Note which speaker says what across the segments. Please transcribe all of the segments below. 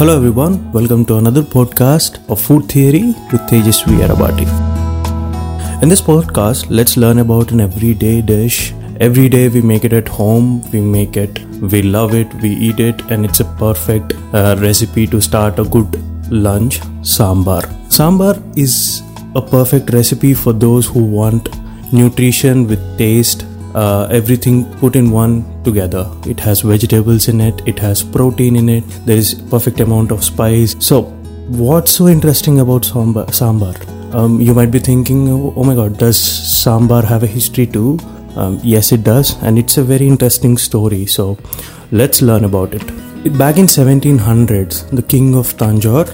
Speaker 1: Hello everyone, welcome to another podcast of Food Theory with Tejasvi Arabati. In this podcast, let's learn about an everyday dish. Every day we make it at home, we make it, we love it, we eat it, and it's a perfect uh, recipe to start a good lunch sambar. Sambar is a perfect recipe for those who want nutrition with taste uh, everything put in one together. It has vegetables in it it has protein in it there is perfect amount of spice. So what's so interesting about sambar, sambar? Um, you might be thinking oh my god does sambar have a history too? Um, yes it does and it's a very interesting story. So let's learn about it. Back in 1700s the king of tanjore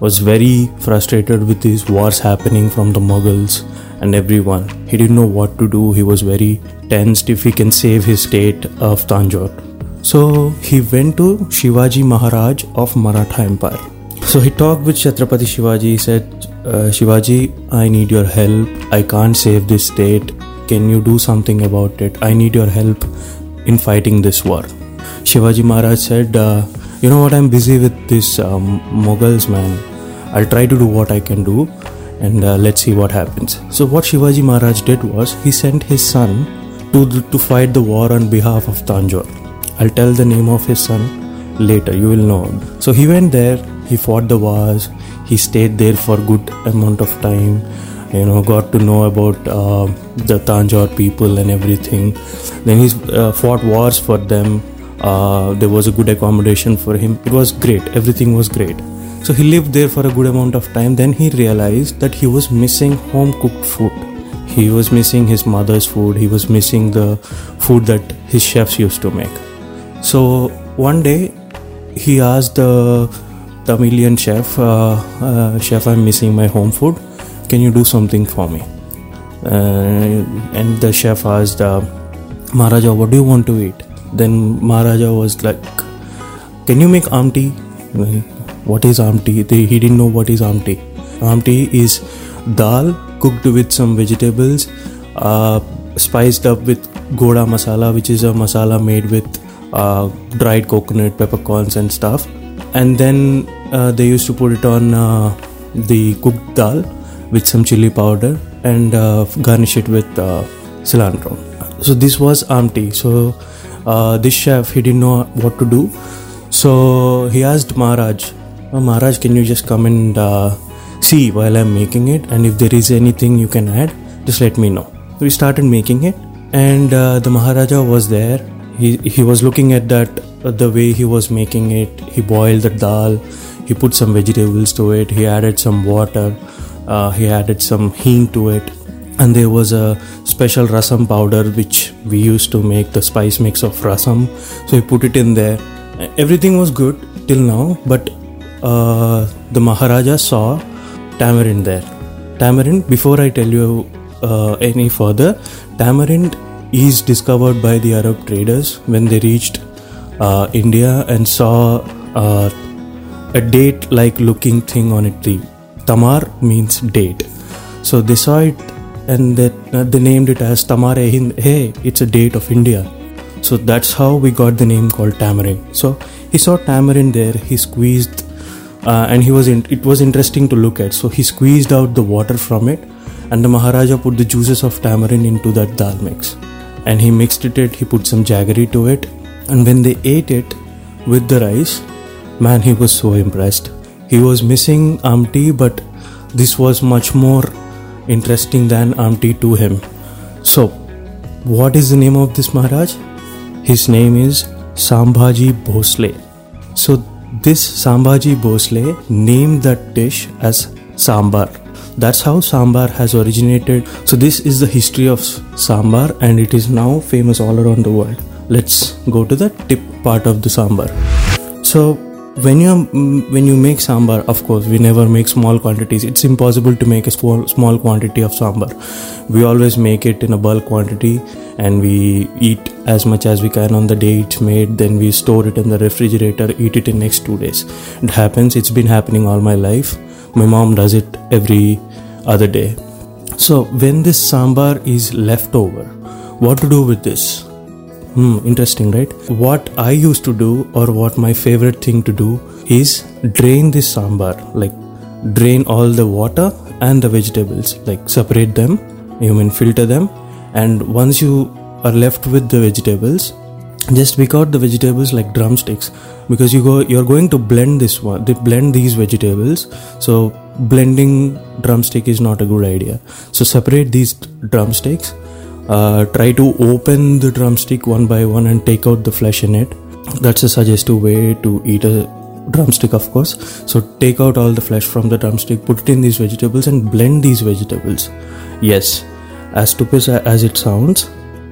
Speaker 1: was very frustrated with these wars happening from the mughals and everyone. He didn't know what to do. He was very tensed if he can save his state of Tanjore. So he went to Shivaji Maharaj of Maratha Empire. So he talked with Chhatrapati Shivaji. He said, uh, Shivaji, I need your help. I can't save this state. Can you do something about it? I need your help in fighting this war. Shivaji Maharaj said, uh, You know what? I'm busy with this um, Mughals, man. I'll try to do what I can do and uh, let's see what happens. So, what Shivaji Maharaj did was he sent his son to, to fight the war on behalf of Tanjore. I'll tell the name of his son later, you will know. So, he went there, he fought the wars, he stayed there for good amount of time you know got to know about uh, the tanjore people and everything then he uh, fought wars for them uh, there was a good accommodation for him it was great everything was great so he lived there for a good amount of time. Then he realized that he was missing home cooked food. He was missing his mother's food. He was missing the food that his chefs used to make. So one day he asked the Tamilian chef, uh, uh, Chef, I'm missing my home food. Can you do something for me? Uh, and the chef asked, uh, Maharaja, what do you want to eat? Then Maharaja was like, Can you make amti? What is amti they, he didn't know what is amti amti is dal cooked with some vegetables uh, spiced up with goda masala which is a masala made with uh, dried coconut peppercorns and stuff. And then uh, they used to put it on uh, the cooked dal with some chili powder and uh, garnish it with uh, cilantro. So this was amti so this chef he didn't know what to do. So he asked maharaj oh, Maharaj, can you just come and uh, see while I'm making it? And if there is anything you can add, just let me know. So we started making it, and uh, the Maharaja was there. He, he was looking at that, uh, the way he was making it. He boiled the dal, he put some vegetables to it, he added some water, uh, he added some hing to it. And there was a special rasam powder which we used to make the spice mix of rasam. So he put it in there. Everything was good till now, but uh, the Maharaja saw tamarind there. Tamarind, before I tell you uh, any further, tamarind is discovered by the Arab traders when they reached uh, India and saw uh, a date like looking thing on a tree. tamar means date. So they saw it and that, uh, they named it as Tamare Hind. Hey, it's a date of India. So that's how we got the name called tamarind. So he saw tamarind there, he squeezed uh, and he was in, it was interesting to look at. So he squeezed out the water from it and the maharaja put the juices of tamarind into that dal mix. And he mixed it he put some jaggery to it. And when they ate it with the rice man he was so impressed. He was missing amti but this was much more interesting than amti to him. So what is the name of this maharaj? His name is sambhaji bhosle. So this Sambhaji Bhosle named that dish as sambar. That's how sambar has originated. So, this is the history of sambar and it is now famous all around the world. Let's go to the tip part of the sambar. So, when you when you make sambar of course we never make small quantities. It's impossible to make a small small quantity of sambar. We always make it in a bulk quantity and we eat as much as we can on the day it's made. Then we store it in the refrigerator eat it in next 2 days. It happens. It's been happening all my life. My mom does it every other day. So when this sambar is left over what to do with this Hmm, interesting, right? What I used to do, or what my favorite thing to do, is drain this sambar. Like, drain all the water and the vegetables. Like, separate them, you mean filter them, and once you are left with the vegetables, just pick out the vegetables like drumsticks because you go you're going to blend this one they blend these vegetables so blending drumstick is not a good idea so separate these drumsticks uh, try to open the drumstick one by one and take out the flesh in it. That's a suggestive way to eat a drumstick of course. So take out all the flesh from the drumstick put it in these vegetables and blend these vegetables. Yes as stupid as it sounds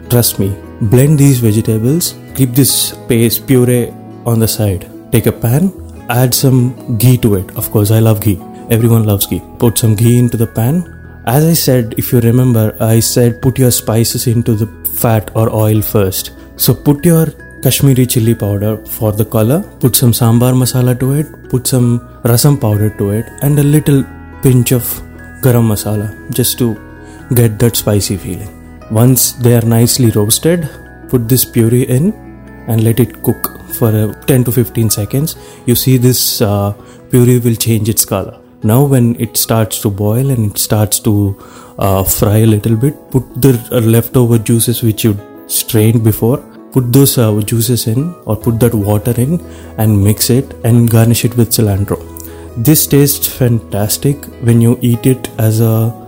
Speaker 1: trust me blend these vegetables keep this paste puree on the side. Take a pan add some ghee to it. Of course i love ghee. Everyone loves ghee. Put some ghee into the pan as i said if you remember i said put your spices into the fat or oil first so put your kashmiri chili powder for the color put some sambar masala to it put some rasam powder to it and a little pinch of garam masala just to get that spicy feeling once they are nicely roasted, put this puree in and let it cook for uh, 10 to 15 seconds. You see this uh, puree will change its color. Now, when it starts to boil and it starts to uh, fry a little bit, put the leftover juices which you strained before, put those uh, juices in or put that water in and mix it and garnish it with cilantro. This tastes fantastic when you eat it as a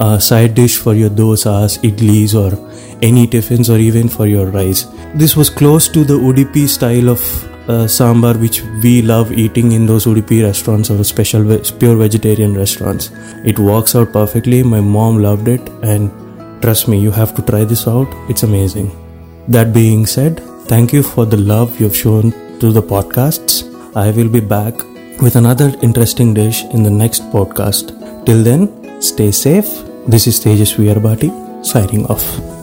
Speaker 1: a side dish for your dosas, idlis, or any tiffins, or even for your rice. This was close to the Udupi style of uh, sambar, which we love eating in those Udupi restaurants or special ve- pure vegetarian restaurants. It works out perfectly. My mom loved it, and trust me, you have to try this out. It's amazing. That being said, thank you for the love you've shown to the podcasts. I will be back with another interesting dish in the next podcast. Till then, stay safe this is Tejas Viyarbati signing off.